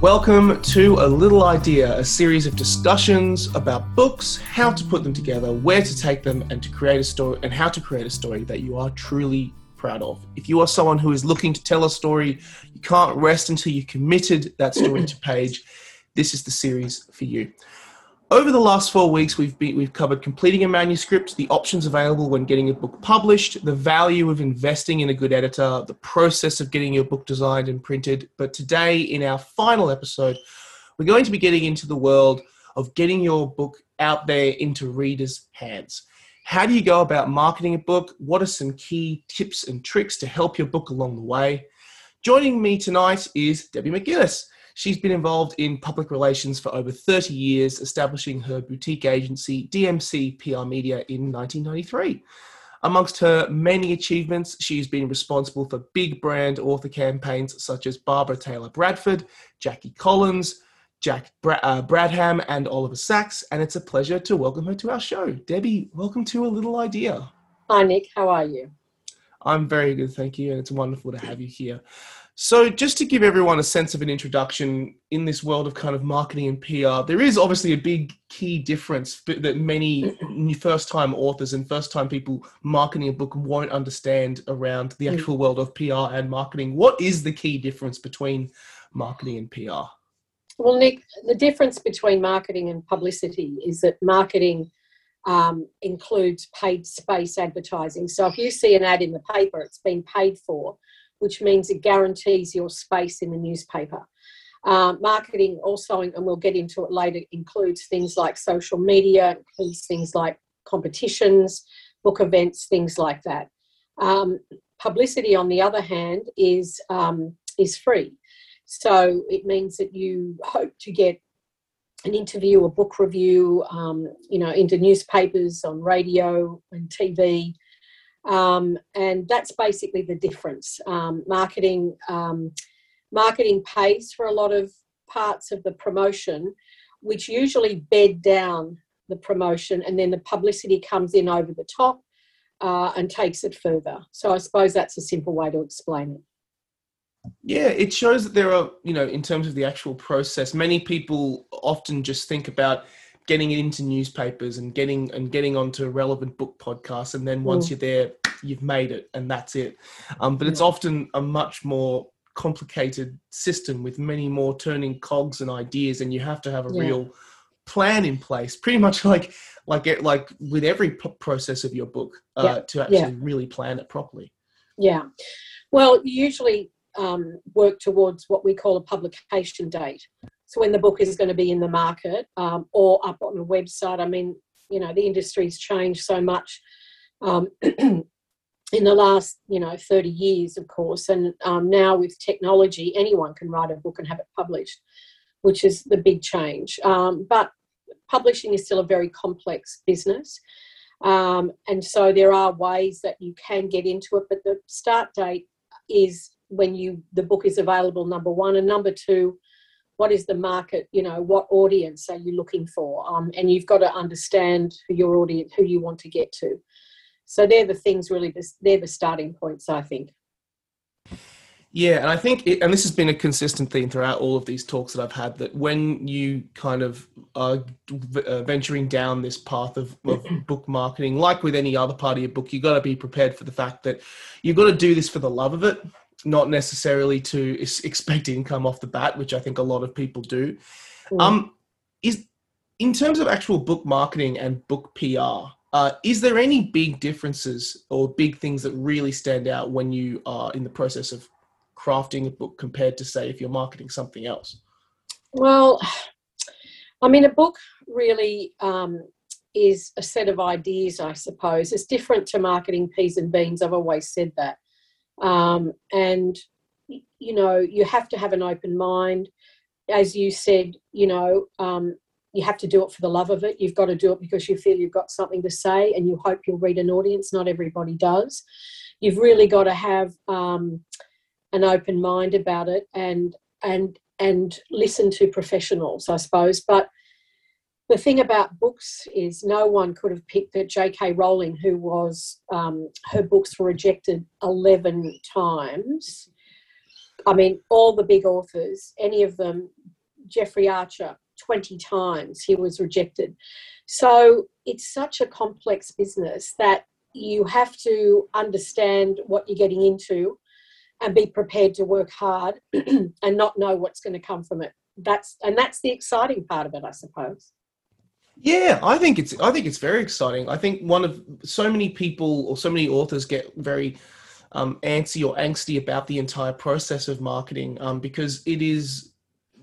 Welcome to A Little Idea, a series of discussions about books, how to put them together, where to take them, and to create a story and how to create a story that you are truly proud of. If you are someone who is looking to tell a story, you can't rest until you've committed that story to page, this is the series for you. Over the last four weeks, we've been, we've covered completing a manuscript, the options available when getting a book published, the value of investing in a good editor, the process of getting your book designed and printed. But today, in our final episode, we're going to be getting into the world of getting your book out there into readers' hands. How do you go about marketing a book? What are some key tips and tricks to help your book along the way? Joining me tonight is Debbie McInnes. She's been involved in public relations for over 30 years, establishing her boutique agency, DMC PR Media, in 1993. Amongst her many achievements, she's been responsible for big brand author campaigns such as Barbara Taylor Bradford, Jackie Collins, Jack Bra- uh, Brabham, and Oliver Sacks. And it's a pleasure to welcome her to our show. Debbie, welcome to A Little Idea. Hi, Nick. How are you? I'm very good, thank you. And it's wonderful to have you here. So, just to give everyone a sense of an introduction in this world of kind of marketing and PR, there is obviously a big key difference that many first time authors and first time people marketing a book won't understand around the mm. actual world of PR and marketing. What is the key difference between marketing and PR? Well, Nick, the difference between marketing and publicity is that marketing um, includes paid space advertising. So, if you see an ad in the paper, it's been paid for which means it guarantees your space in the newspaper. Uh, marketing also, and we'll get into it later, includes things like social media, includes things like competitions, book events, things like that. Um, publicity, on the other hand, is um, is free, so it means that you hope to get an interview, a book review, um, you know, into newspapers, on radio and TV, um, and that's basically the difference. Um, marketing um, marketing pays for a lot of parts of the promotion, which usually bed down the promotion, and then the publicity comes in over the top uh, and takes it further. So I suppose that's a simple way to explain it. Yeah, it shows that there are, you know, in terms of the actual process, many people often just think about getting it into newspapers and getting and getting onto relevant book podcasts and then once mm. you're there you've made it and that's it um, but it's often a much more complicated system with many more turning cogs and ideas and you have to have a yeah. real plan in place pretty much like like it like with every p- process of your book uh, yeah. to actually yeah. really plan it properly yeah well you usually um, work towards what we call a publication date so when the book is going to be in the market um, or up on a website, I mean, you know, the industry's changed so much um, in the last, you know, 30 years, of course. And um, now with technology, anyone can write a book and have it published, which is the big change. Um, but publishing is still a very complex business. Um, and so there are ways that you can get into it, but the start date is when you the book is available number one and number two what is the market you know what audience are you looking for? Um, and you've got to understand who your audience who you want to get to. So they're the things really they're the starting points i think. Yeah and i think it, and this has been a consistent theme throughout all of these talks that i've had that when you kind of are uh, venturing down this path of, of book marketing like with any other part of your book you've got to be prepared for the fact that you've got to do this for the love of it not necessarily to expect income off the bat, which I think a lot of people do. Mm. Um, is in terms of actual book marketing and book PR, uh, is there any big differences or big things that really stand out when you are in the process of crafting a book compared to, say, if you're marketing something else? Well, I mean, a book really um, is a set of ideas, I suppose. It's different to marketing peas and beans. I've always said that. Um, and, you know, you have to have an open mind. As you said, you know, um, you have to do it for the love of it. You've got to do it because you feel you've got something to say and you hope you'll read an audience. Not everybody does. You've really got to have um, an open mind about it and and and listen to professionals, I suppose. But the thing about books is no one could have picked that J.K. Rowling, who was um, her books were rejected eleven times. I mean, all the big authors, any of them Jeffrey Archer 20 times. He was rejected. So it's such a complex business that you have to understand what you're getting into and be prepared to work hard and not know what's going to come from it. That's and that's the exciting part of it, I suppose. Yeah, I think it's I think it's very exciting. I think one of so many people or so many authors get very um, antsy or angsty about the entire process of marketing um, because it is,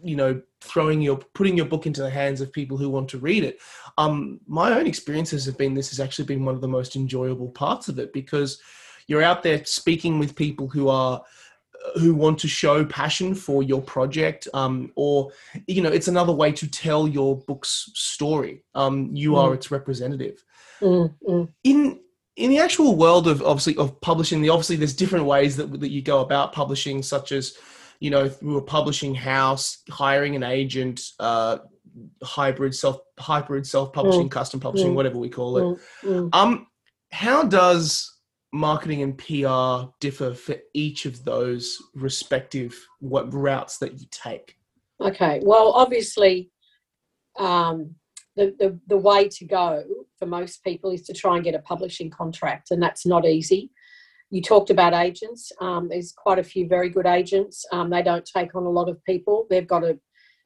you know, throwing your putting your book into the hands of people who want to read it. Um, my own experiences have been this has actually been one of the most enjoyable parts of it because you're out there speaking with people who are who want to show passion for your project um, or you know it's another way to tell your book's story um, you mm. are its representative mm, mm. in in the actual world of obviously of publishing the obviously there's different ways that, that you go about publishing such as you know through a publishing house hiring an agent uh, hybrid self hybrid self-publishing mm. custom publishing mm. whatever we call it mm. um how does marketing and PR differ for each of those respective what routes that you take? Okay, well, obviously, um, the, the, the way to go for most people is to try and get a publishing contract, and that's not easy. You talked about agents. Um, there's quite a few very good agents. Um, they don't take on a lot of people. They've got to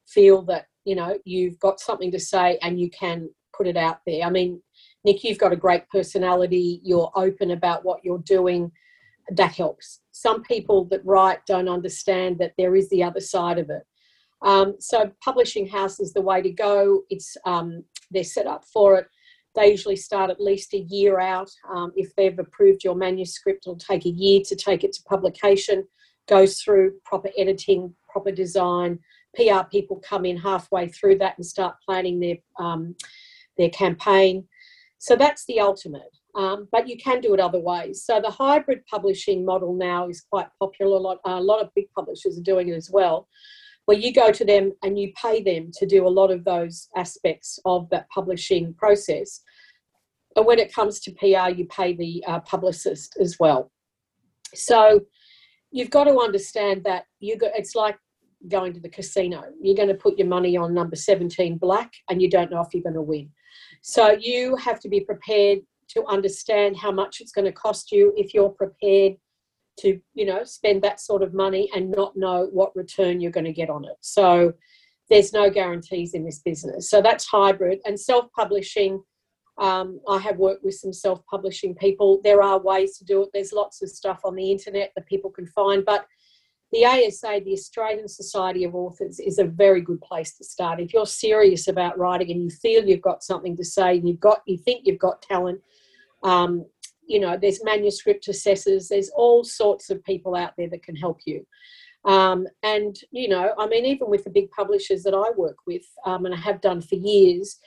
feel that you know you've got something to say and you can put it out there. I mean, Nick, you've got a great personality, you're open about what you're doing. That helps. Some people that write don't understand that there is the other side of it. Um, so, publishing house is the way to go. It's um, they're set up for it. They usually start at least a year out. Um, if they've approved your manuscript, it'll take a year to take it to publication. Goes through proper editing, proper design. PR people come in halfway through that and start planning their um, their campaign. So that's the ultimate. Um, but you can do it other ways. So the hybrid publishing model now is quite popular. A lot, a lot of big publishers are doing it as well, where you go to them and you pay them to do a lot of those aspects of that publishing process. And when it comes to PR, you pay the uh, publicist as well. So you've got to understand that you got, it's like going to the casino. You're going to put your money on number 17 black and you don't know if you're going to win. So you have to be prepared to understand how much it's going to cost you if you're prepared to, you know, spend that sort of money and not know what return you're going to get on it. So there's no guarantees in this business. So that's hybrid and self-publishing. Um, I have worked with some self-publishing people. There are ways to do it. There's lots of stuff on the internet that people can find, but the ASA, the Australian Society of Authors, is a very good place to start. If you're serious about writing and you feel you've got something to say, and you've got, you think you've got talent, um, you know, there's manuscript assessors, there's all sorts of people out there that can help you. Um, and you know, I mean, even with the big publishers that I work with, um, and I have done for years,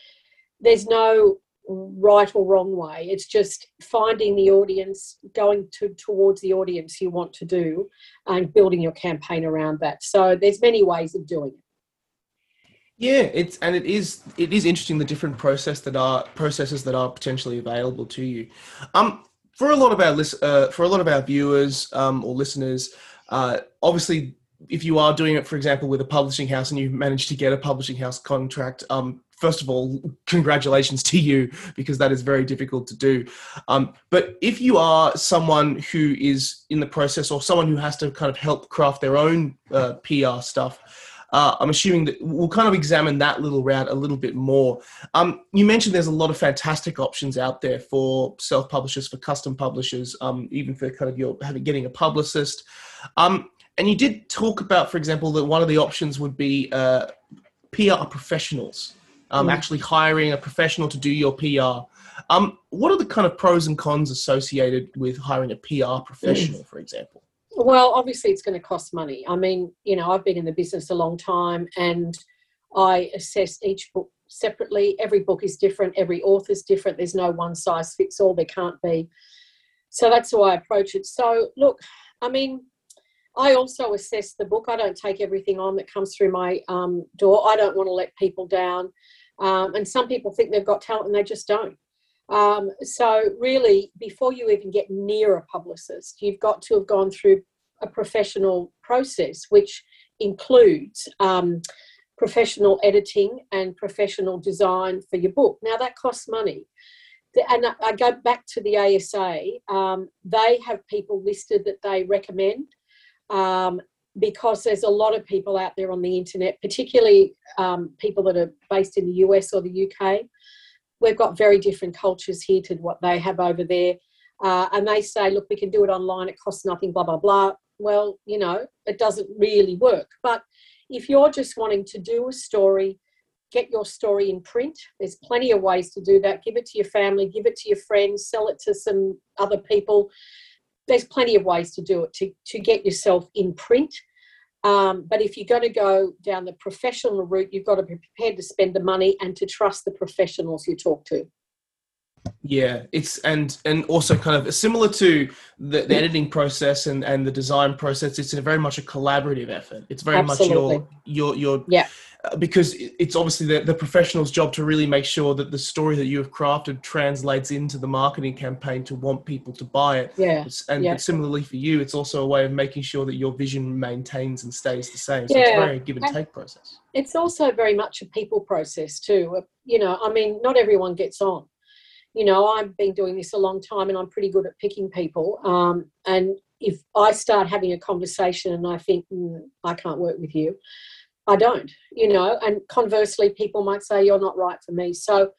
there's no right or wrong way. It's just finding the audience, going to towards the audience you want to do, and building your campaign around that. So there's many ways of doing it. Yeah, it's and it is it is interesting the different process that are processes that are potentially available to you. Um, for a lot of our list, uh, for a lot of our viewers um, or listeners, uh, obviously if you are doing it, for example, with a publishing house and you manage to get a publishing house contract, um, first of all, congratulations to you because that is very difficult to do. Um, but if you are someone who is in the process or someone who has to kind of help craft their own uh, PR stuff, uh, I'm assuming that we'll kind of examine that little route a little bit more. Um, you mentioned there's a lot of fantastic options out there for self-publishers, for custom publishers, um, even for kind of your having getting a publicist. Um, and you did talk about, for example, that one of the options would be uh, PR professionals um, mm. actually hiring a professional to do your PR. Um, what are the kind of pros and cons associated with hiring a PR professional, mm. for example? Well, obviously, it's going to cost money. I mean, you know, I've been in the business a long time and I assess each book separately. Every book is different, every author is different. There's no one size fits all, there can't be. So that's way I approach it. So, look, I mean, I also assess the book. I don't take everything on that comes through my um, door. I don't want to let people down. Um, and some people think they've got talent and they just don't. Um, so, really, before you even get near a publicist, you've got to have gone through a professional process, which includes um, professional editing and professional design for your book. Now that costs money. And I go back to the ASA, um, they have people listed that they recommend um, because there's a lot of people out there on the internet, particularly um, people that are based in the US or the UK. We've got very different cultures here to what they have over there. Uh, and they say, look, we can do it online, it costs nothing, blah, blah, blah. Well, you know, it doesn't really work. But if you're just wanting to do a story, get your story in print, there's plenty of ways to do that. Give it to your family, give it to your friends, sell it to some other people. There's plenty of ways to do it to, to get yourself in print. Um, but if you're going to go down the professional route, you've got to be prepared to spend the money and to trust the professionals you talk to. Yeah, it's and and also kind of similar to the, the editing process and and the design process. It's a very much a collaborative effort. It's very Absolutely. much your your your yeah. Uh, because it's obviously the, the professional's job to really make sure that the story that you have crafted translates into the marketing campaign to want people to buy it. Yeah. And yeah. similarly for you, it's also a way of making sure that your vision maintains and stays the same. So yeah. it's very give and take process. It's also very much a people process too. You know, I mean, not everyone gets on you know, I've been doing this a long time and I'm pretty good at picking people. Um, and if I start having a conversation and I think, mm, I can't work with you, I don't, you know, and conversely, people might say, you're not right for me. So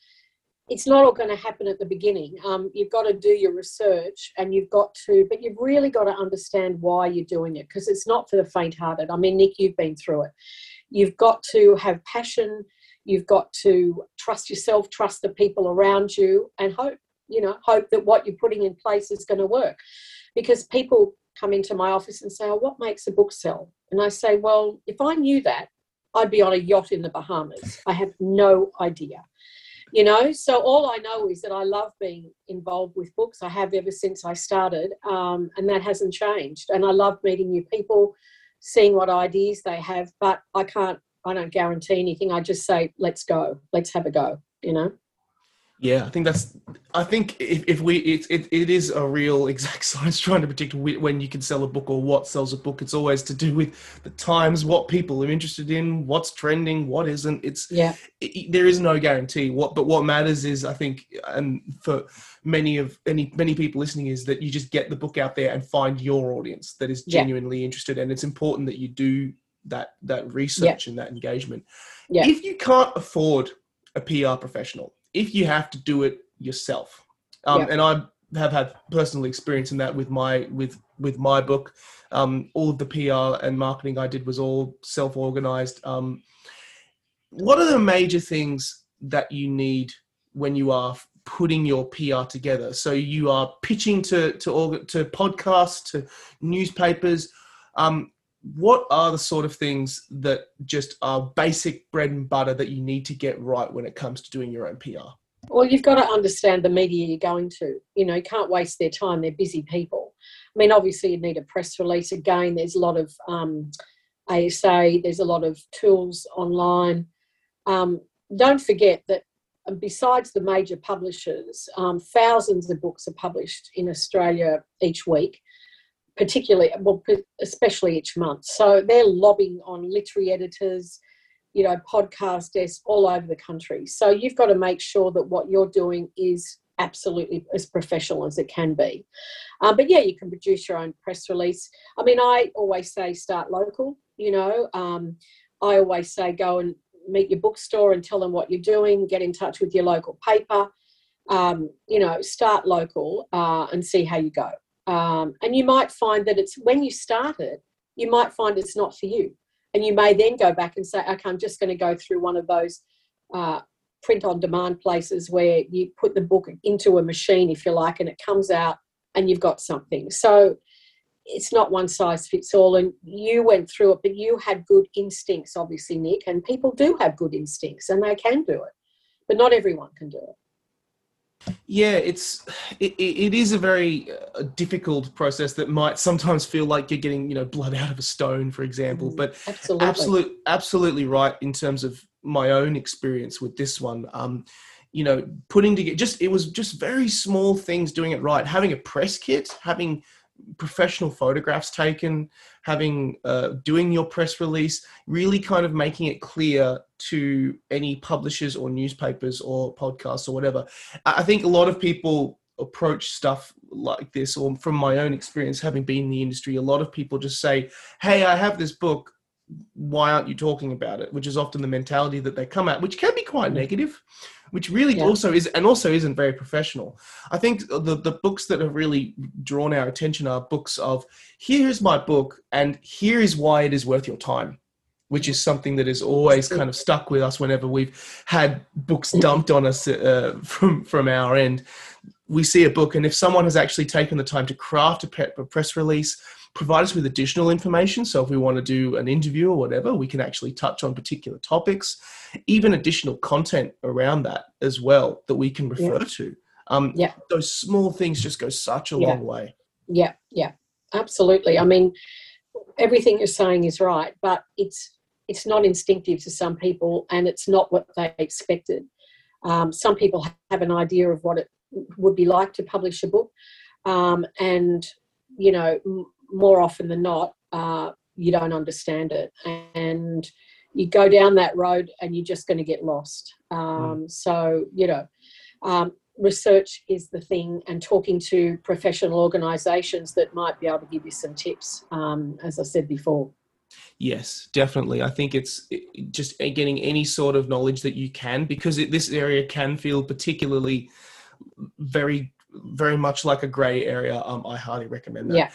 it's not all going to happen at the beginning. Um, you've got to do your research and you've got to, but you've really got to understand why you're doing it because it's not for the faint hearted. I mean, Nick, you've been through it. You've got to have passion You've got to trust yourself, trust the people around you, and hope, you know, hope that what you're putting in place is going to work. Because people come into my office and say, Oh, what makes a book sell? And I say, Well, if I knew that, I'd be on a yacht in the Bahamas. I have no idea. You know, so all I know is that I love being involved with books. I have ever since I started, um, and that hasn't changed. And I love meeting new people, seeing what ideas they have, but I can't I don't guarantee anything. I just say, let's go, let's have a go, you know? Yeah, I think that's. I think if, if we, it, it, it is a real exact science trying to predict when you can sell a book or what sells a book. It's always to do with the times, what people are interested in, what's trending, what isn't. It's yeah. It, there is no guarantee. What, but what matters is, I think, and for many of any many people listening, is that you just get the book out there and find your audience that is genuinely yeah. interested. And it's important that you do that that research and that engagement. Yeah. If you can't afford a PR professional, if you have to do it yourself, um, and I have had personal experience in that with my with with my book. Um, all of the PR and marketing I did was all self organized. Um, what are the major things that you need when you are putting your PR together? So you are pitching to to to podcasts, to newspapers. Um, what are the sort of things that just are basic bread and butter that you need to get right when it comes to doing your own PR? Well, you've got to understand the media you're going to. You know, you can't waste their time. They're busy people. I mean, obviously, you need a press release. Again, there's a lot of um, ASA, there's a lot of tools online. Um, don't forget that um, besides the major publishers, um, thousands of books are published in Australia each week particularly, well, especially each month. So they're lobbying on literary editors, you know, podcast desks all over the country. So you've got to make sure that what you're doing is absolutely as professional as it can be. Um, but yeah, you can produce your own press release. I mean, I always say start local, you know. Um, I always say go and meet your bookstore and tell them what you're doing, get in touch with your local paper. Um, you know, start local uh, and see how you go. Um, and you might find that it's when you start it, you might find it's not for you. And you may then go back and say, okay, I'm just going to go through one of those uh, print on demand places where you put the book into a machine, if you like, and it comes out and you've got something. So it's not one size fits all. And you went through it, but you had good instincts, obviously, Nick. And people do have good instincts and they can do it, but not everyone can do it. Yeah, it's it, it is a very uh, difficult process that might sometimes feel like you're getting you know blood out of a stone, for example. Mm, but absolutely, absolute, absolutely right in terms of my own experience with this one. Um, you know, putting together just it was just very small things doing it right. Having a press kit, having professional photographs taken, having uh, doing your press release, really kind of making it clear to any publishers or newspapers or podcasts or whatever. I think a lot of people approach stuff like this, or from my own experience, having been in the industry, a lot of people just say, "Hey, I have this book. Why aren't you talking about it?" Which is often the mentality that they come at, which can be quite negative which really yeah. also is and also isn't very professional. I think the the books that have really drawn our attention are books of here's my book and here is why it is worth your time, which is something that is always kind of stuck with us whenever we've had books dumped on us uh, from from our end. We see a book, and if someone has actually taken the time to craft a press release provide us with additional information. So if we want to do an interview or whatever, we can actually touch on particular topics, even additional content around that as well that we can refer yeah. to. Um, yeah. Those small things just go such a yeah. long way. Yeah, yeah, absolutely. I mean, everything you're saying is right, but it's it's not instinctive to some people, and it's not what they expected. Um, some people have an idea of what it would be like to publish a book, um, and you know, more often than not, uh, you don't understand it. And you go down that road and you're just going to get lost. Um, mm. So, you know, um, research is the thing and talking to professional organisations that might be able to give you some tips, um, as I said before. Yes, definitely. I think it's just getting any sort of knowledge that you can because it, this area can feel particularly very, very much like a grey area. Um, I highly recommend that. Yeah.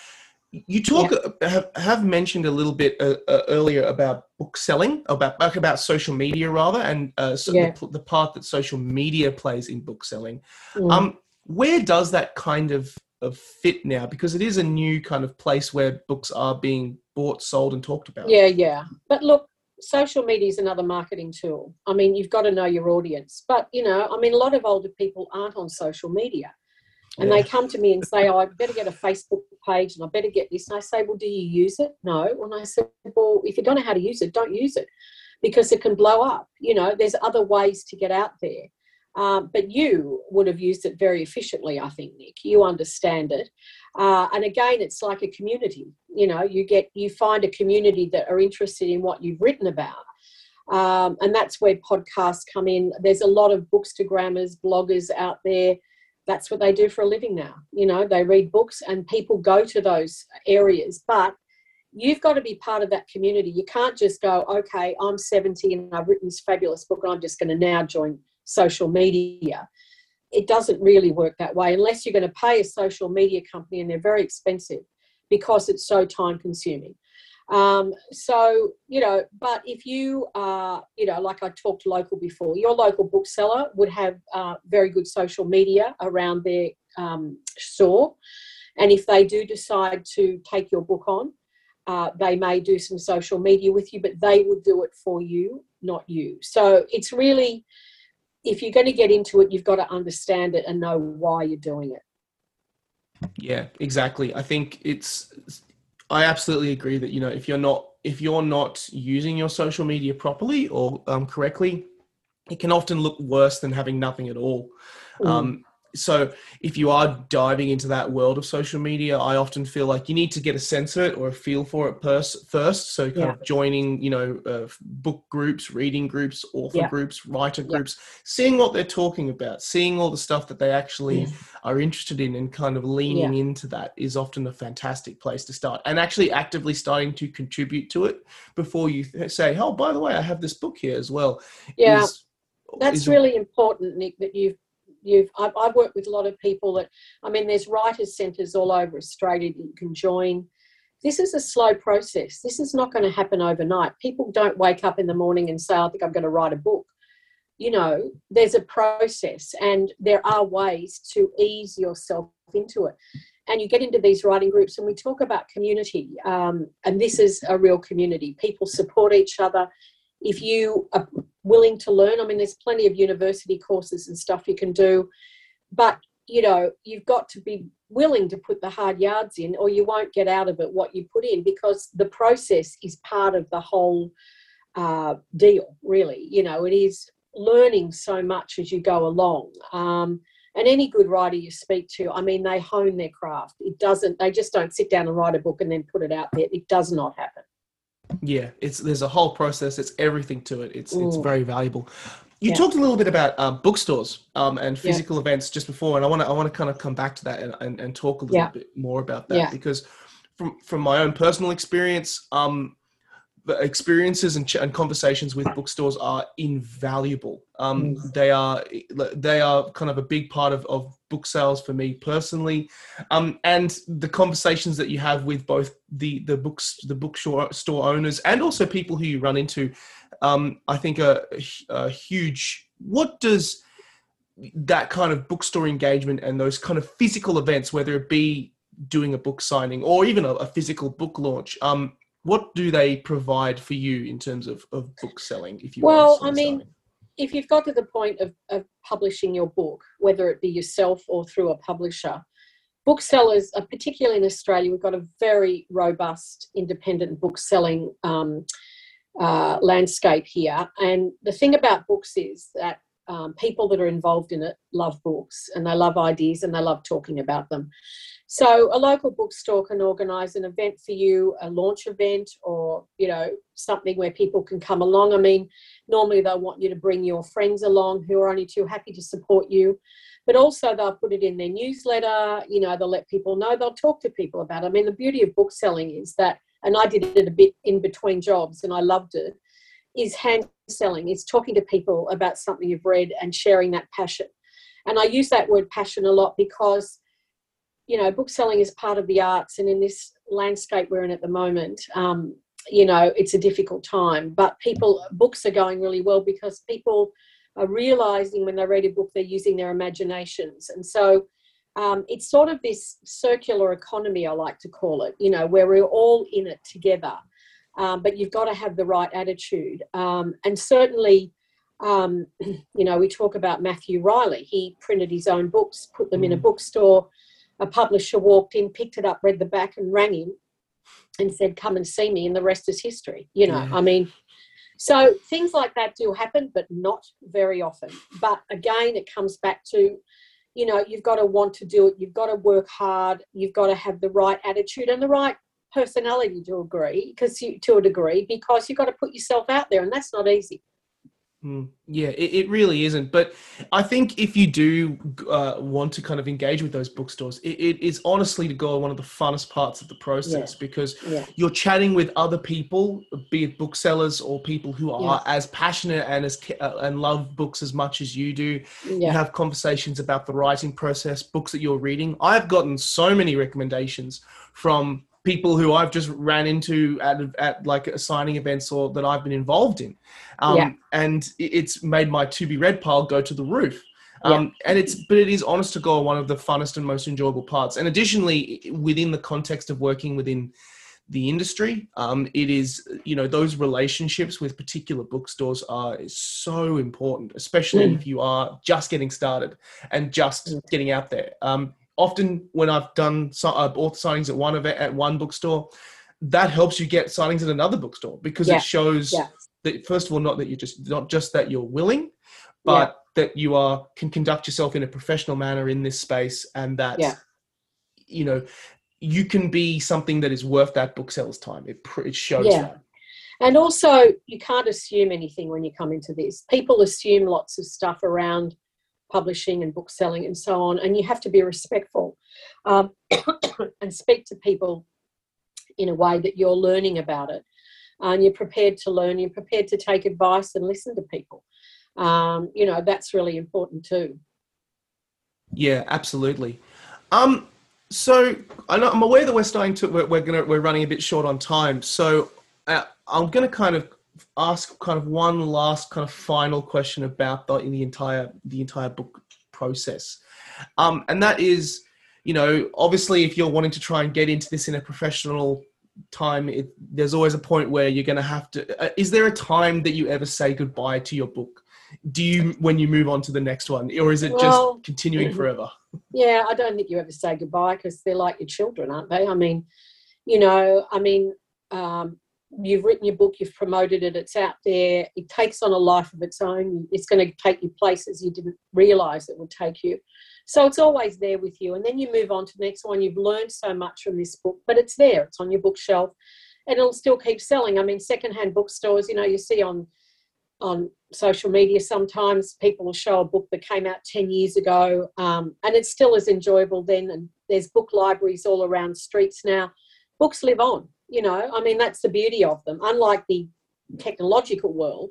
You talk yeah. have, have mentioned a little bit uh, uh, earlier about book selling, about about social media rather, and uh, so yeah. the, the, part that social media plays in book selling. Mm. Um, where does that kind of, of fit now? Because it is a new kind of place where books are being bought, sold, and talked about. Yeah, yeah. But look, social media is another marketing tool. I mean, you've got to know your audience. But you know, I mean, a lot of older people aren't on social media and yeah. they come to me and say, "Oh, I better get a Facebook page, and I better get this." And I say, "Well, do you use it?" No. And I said, "Well, if you don't know how to use it, don't use it, because it can blow up. You know, there's other ways to get out there." Um, but you would have used it very efficiently, I think, Nick. You understand it, uh, and again, it's like a community. You know, you get you find a community that are interested in what you've written about. Um, and that's where podcasts come in. There's a lot of bookstagrammers, bloggers out there that's what they do for a living now. You know, they read books and people go to those areas, but you've got to be part of that community. You can't just go, okay, I'm 70 and I've written this fabulous book and I'm just going to now join social media. It doesn't really work that way unless you're going to pay a social media company and they're very expensive because it's so time consuming. Um, so, you know, but if you are, you know, like I talked local before, your local bookseller would have uh, very good social media around their um, store. And if they do decide to take your book on, uh, they may do some social media with you, but they would do it for you, not you. So it's really, if you're going to get into it, you've got to understand it and know why you're doing it. Yeah, exactly. I think it's I absolutely agree that you know if you're not if you're not using your social media properly or um, correctly, it can often look worse than having nothing at all. Mm. Um, so if you are diving into that world of social media i often feel like you need to get a sense of it or a feel for it pers- first so kind yeah. of joining you know uh, book groups reading groups author yeah. groups writer yeah. groups seeing what they're talking about seeing all the stuff that they actually are interested in and kind of leaning into that is often a fantastic place to start and actually actively starting to contribute to it before you th- say oh by the way i have this book here as well yeah is, that's is, really important nick that you've you've I've, I've, worked with a lot of people that I mean there's writers centres all over Australia that you can join. This is a slow process. This is not going to happen overnight. People don't wake up in the morning and say, I think I'm going to write a book. You know, there's a process and there are ways to ease yourself into it. And you get into these writing groups, and we talk about community. Um, and this is a real community. People support each other if you are willing to learn, I mean, there's plenty of university courses and stuff you can do, but you know, you've got to be willing to put the hard yards in, or you won't get out of it what you put in because the process is part of the whole uh, deal, really. You know, it is learning so much as you go along. Um, And any good writer you speak to, I mean, they hone their craft. It doesn't, they just don't sit down and write a book and then put it out there. It does not happen. Yeah, it's there's a whole process. It's everything to it. It's it's Mm. very valuable. You Yeah. talked a little bit about uh, bookstores um, and Yeah. physical events just before, and I want to I want to kind of come back to that and, and, and talk a little Yeah. bit more about that Yeah. because from from my own personal experience, um, experiences and, ch- and conversations with bookstores are invaluable. Um, Mm. They are they are kind of a big part of, of book sales for me personally, um, and the conversations that you have with both the the books the bookstore store owners and also people who you run into, um, I think are a huge. What does that kind of bookstore engagement and those kind of physical events, whether it be doing a book signing or even a, a physical book launch, um, what do they provide for you in terms of, of book selling? If you are Well, I mean, if you've got to the point of, of publishing your book, whether it be yourself or through a publisher, booksellers, uh, particularly in Australia, we've got a very robust independent book selling um, uh, landscape here. And the thing about books is that um, people that are involved in it love books and they love ideas and they love talking about them. So a local bookstore can organise an event for you, a launch event, or you know something where people can come along. I mean, normally they'll want you to bring your friends along who are only too happy to support you, but also they'll put it in their newsletter. You know, they'll let people know. They'll talk to people about it. I mean, the beauty of book selling is that, and I did it a bit in between jobs, and I loved it. Is hand selling. is talking to people about something you've read and sharing that passion. And I use that word passion a lot because you know, book selling is part of the arts, and in this landscape we're in at the moment, um, you know, it's a difficult time. But people, books are going really well because people are realizing when they read a book, they're using their imaginations, and so um, it's sort of this circular economy, I like to call it. You know, where we're all in it together, um, but you've got to have the right attitude, um, and certainly. Um, you know, we talk about Matthew Reilly. He printed his own books, put them in a Mm. bookstore, a publisher walked in, picked it up, read the back, and rang him and said, Come and see me, and the rest is history. You know, Yeah. I mean, so things like that do happen, but not very often. But again, it comes back to, you know, you've got to want to do it, you've got to work hard, you've got to have the right attitude and the right personality to agree because you to a degree because you've got to put yourself out there and that's not easy Mm, yeah, it, it really isn't. But I think if you do uh, want to kind of engage with those bookstores, it, it is honestly to go one of the funnest parts of the process because yeah you're chatting with other people, be it booksellers or people who are as passionate and as uh, and love books as much as you do. You have conversations about the writing process, books that you're reading. I've gotten so many recommendations from people who I've just ran into at, at like signing events or that I've been involved in. Um, Yeah. And it's made my to be read pile go to the roof. Um, And it's, but it is honest to God, one of the funnest and most enjoyable parts. And additionally, within the context of working within the industry, um, it is, you know, those relationships with particular bookstores are so important, especially Mm. if you are just getting started and just Mm. getting out there. Um, often when I've done uh, author signings at one event at one bookstore, that helps you get signings at another bookstore because Yeah. it shows Yeah. that first of all, not that you're just not just that you're willing, but that you are can conduct yourself in a professional manner in this space, and that Yeah. you know you can be something that is worth that bookseller's time. It it shows Yeah. that. And also, you can't assume anything when you come into this. People assume lots of stuff around publishing and book selling and so on, and you have to be respectful um, and speak to people in a way that you're learning about it. And you're prepared to learn, you're prepared to take advice and listen to people. Um, you know, that's really important too. Yeah, absolutely. Um, so I I'm aware that we're starting to we're, we're gonna we're running a bit short on time. So uh, I'm gonna kind of ask kind of one last kind of final question about the in the entire the entire book process, um, and that is, you know, obviously if you're wanting to try and get into this in a professional time, it, there's always a point where you're gonna have to. Uh, is there a time that you ever say goodbye to your book? Do you when you move on to the next one, or is it Well, just continuing forever? Yeah, I don't think you ever say goodbye because they're like your children, aren't they? I mean, you know, I mean, um, you've written your book, you've promoted it, it's out there, it takes on a life of its own. It's going to take you places you didn't realize it would take you. So it's always there with you. And then you move on to the next one. You've learned so much from this book, but it's there, it's on your bookshelf, and it'll still keep selling. I mean, secondhand bookstores, you know, you see on on social media sometimes people will show a book that came out 10 years ago um, and it's still as enjoyable then and there's book libraries all around streets now books live on you know i mean that's the beauty of them. Unlike the technological world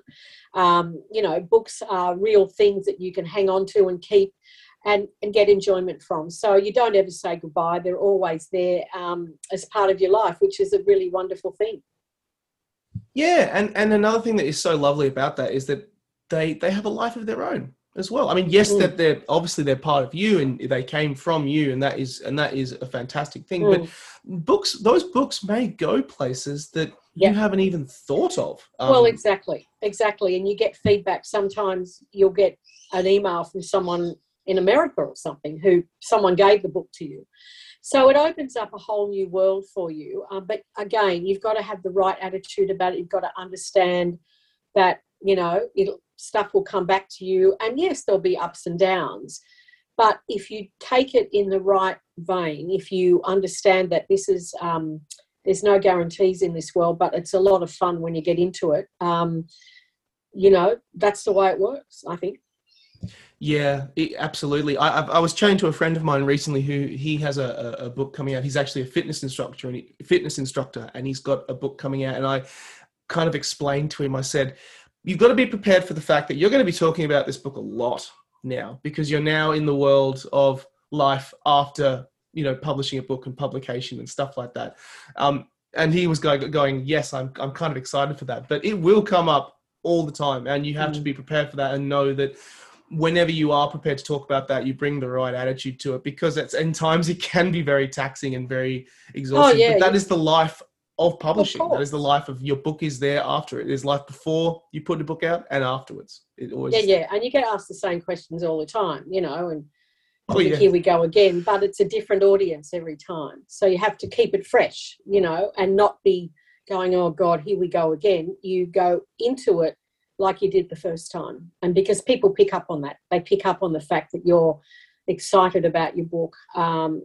um, you know books are real things that you can hang on to and keep and, and get enjoyment from. So you don't ever say goodbye. They're always there um, as part of your life which is a really wonderful thing. Yeah and and another thing that is so lovely about that is that they they have a life of their own as well. I mean, yes, mm. that they're obviously they're part of you and they came from you, and that is and that is a fantastic thing. Mm. But books, those books may go places that you haven't even thought of. Um, well, exactly, exactly, and you get feedback. Sometimes you'll get an email from someone in America or something who someone gave the book to you. So it opens up a whole new world for you. Um, but again, you've got to have the right attitude about it. You've got to understand that you know it'll stuff will come back to you. And yes, there'll be ups and downs. But if you take it in the right vein, if you understand that this is, um, there's no guarantees in this world, but it's a lot of fun when you get into it, um, you know, that's the way it works, I think. Yeah, it, absolutely. I, I, was chatting to a friend of mine recently who he has a, a book coming out. He's actually a fitness instructor and he, fitness instructor, and he's got a book coming out. And I kind of explained to him. I said, you've got to be prepared for the fact that you're going to be talking about this book a lot now because you're now in the world of life after you know publishing a book and publication and stuff like that um, and he was going, going yes I'm, I'm kind of excited for that but it will come up all the time and you have mm. to be prepared for that and know that whenever you are prepared to talk about that you bring the right attitude to it because it's in times it can be very taxing and very exhausting oh, yeah, but that yeah. is the life of publishing. Of that is the life of your book is there after it. There's life before you put the book out and afterwards. It always Yeah, yeah. And you get asked the same questions all the time, you know, and oh, yeah. here we go again. But it's a different audience every time. So you have to keep it fresh, you know, and not be going, oh God, here we go again. You go into it like you did the first time. And because people pick up on that, they pick up on the fact that you're excited about your book um,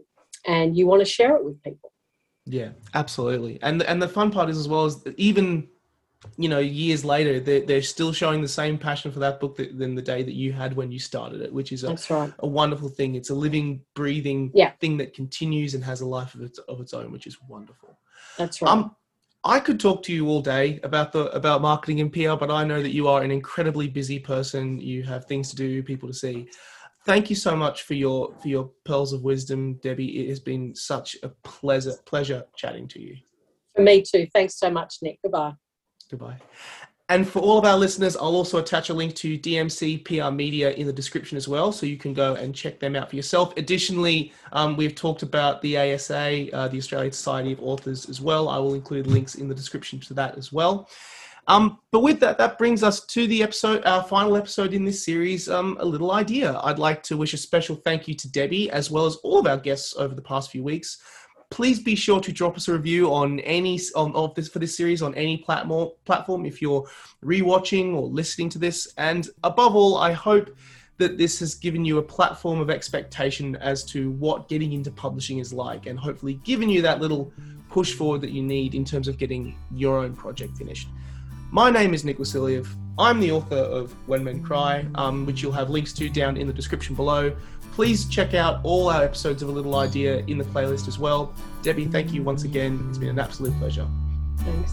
and you want to share it with people. Yeah, absolutely. And and the fun part is as well as even you know years later they're, they're still showing the same passion for that book that, than the day that you had when you started it which is a, right. a wonderful thing it's a living breathing yeah. thing that continues and has a life of its of its own which is wonderful that's right um, I could talk to you all day about the about marketing and PR, but I know that you are an incredibly busy person. You have things to do, people to see thank you so much for your for your pearls of wisdom, Debbie. It has been such a pleasure pleasure chatting to you. For me too. Thanks so much, Nick. Goodbye. Goodbye. And for all of our listeners, I'll also attach a link to DMC PR Media in the description as well, so you can go and check them out for yourself. Additionally, um, we've talked about the ASA, uh, the Australian Society of Authors, as well. I will include links in the description to that as well. Um, but with that, that brings us to the episode, our final episode in this series, um, a little idea. I'd like to wish a special thank you to Debbie, as well as all of our guests over the past few weeks. Please be sure to drop us a review on any on of this for this series on any platform platform if you're rewatching or listening to this. And above all, I hope that this has given you a platform of expectation as to what getting into publishing is like, and hopefully given you that little push forward that you need in terms of getting your own project finished. My name is Nick Wasiliev. I'm the author of When Men Cry, um, which you'll have links to down in the description below. Please check out all our episodes of A Little Idea in the playlist as well. Debbie, thank you once again. It's been an absolute pleasure. Thanks.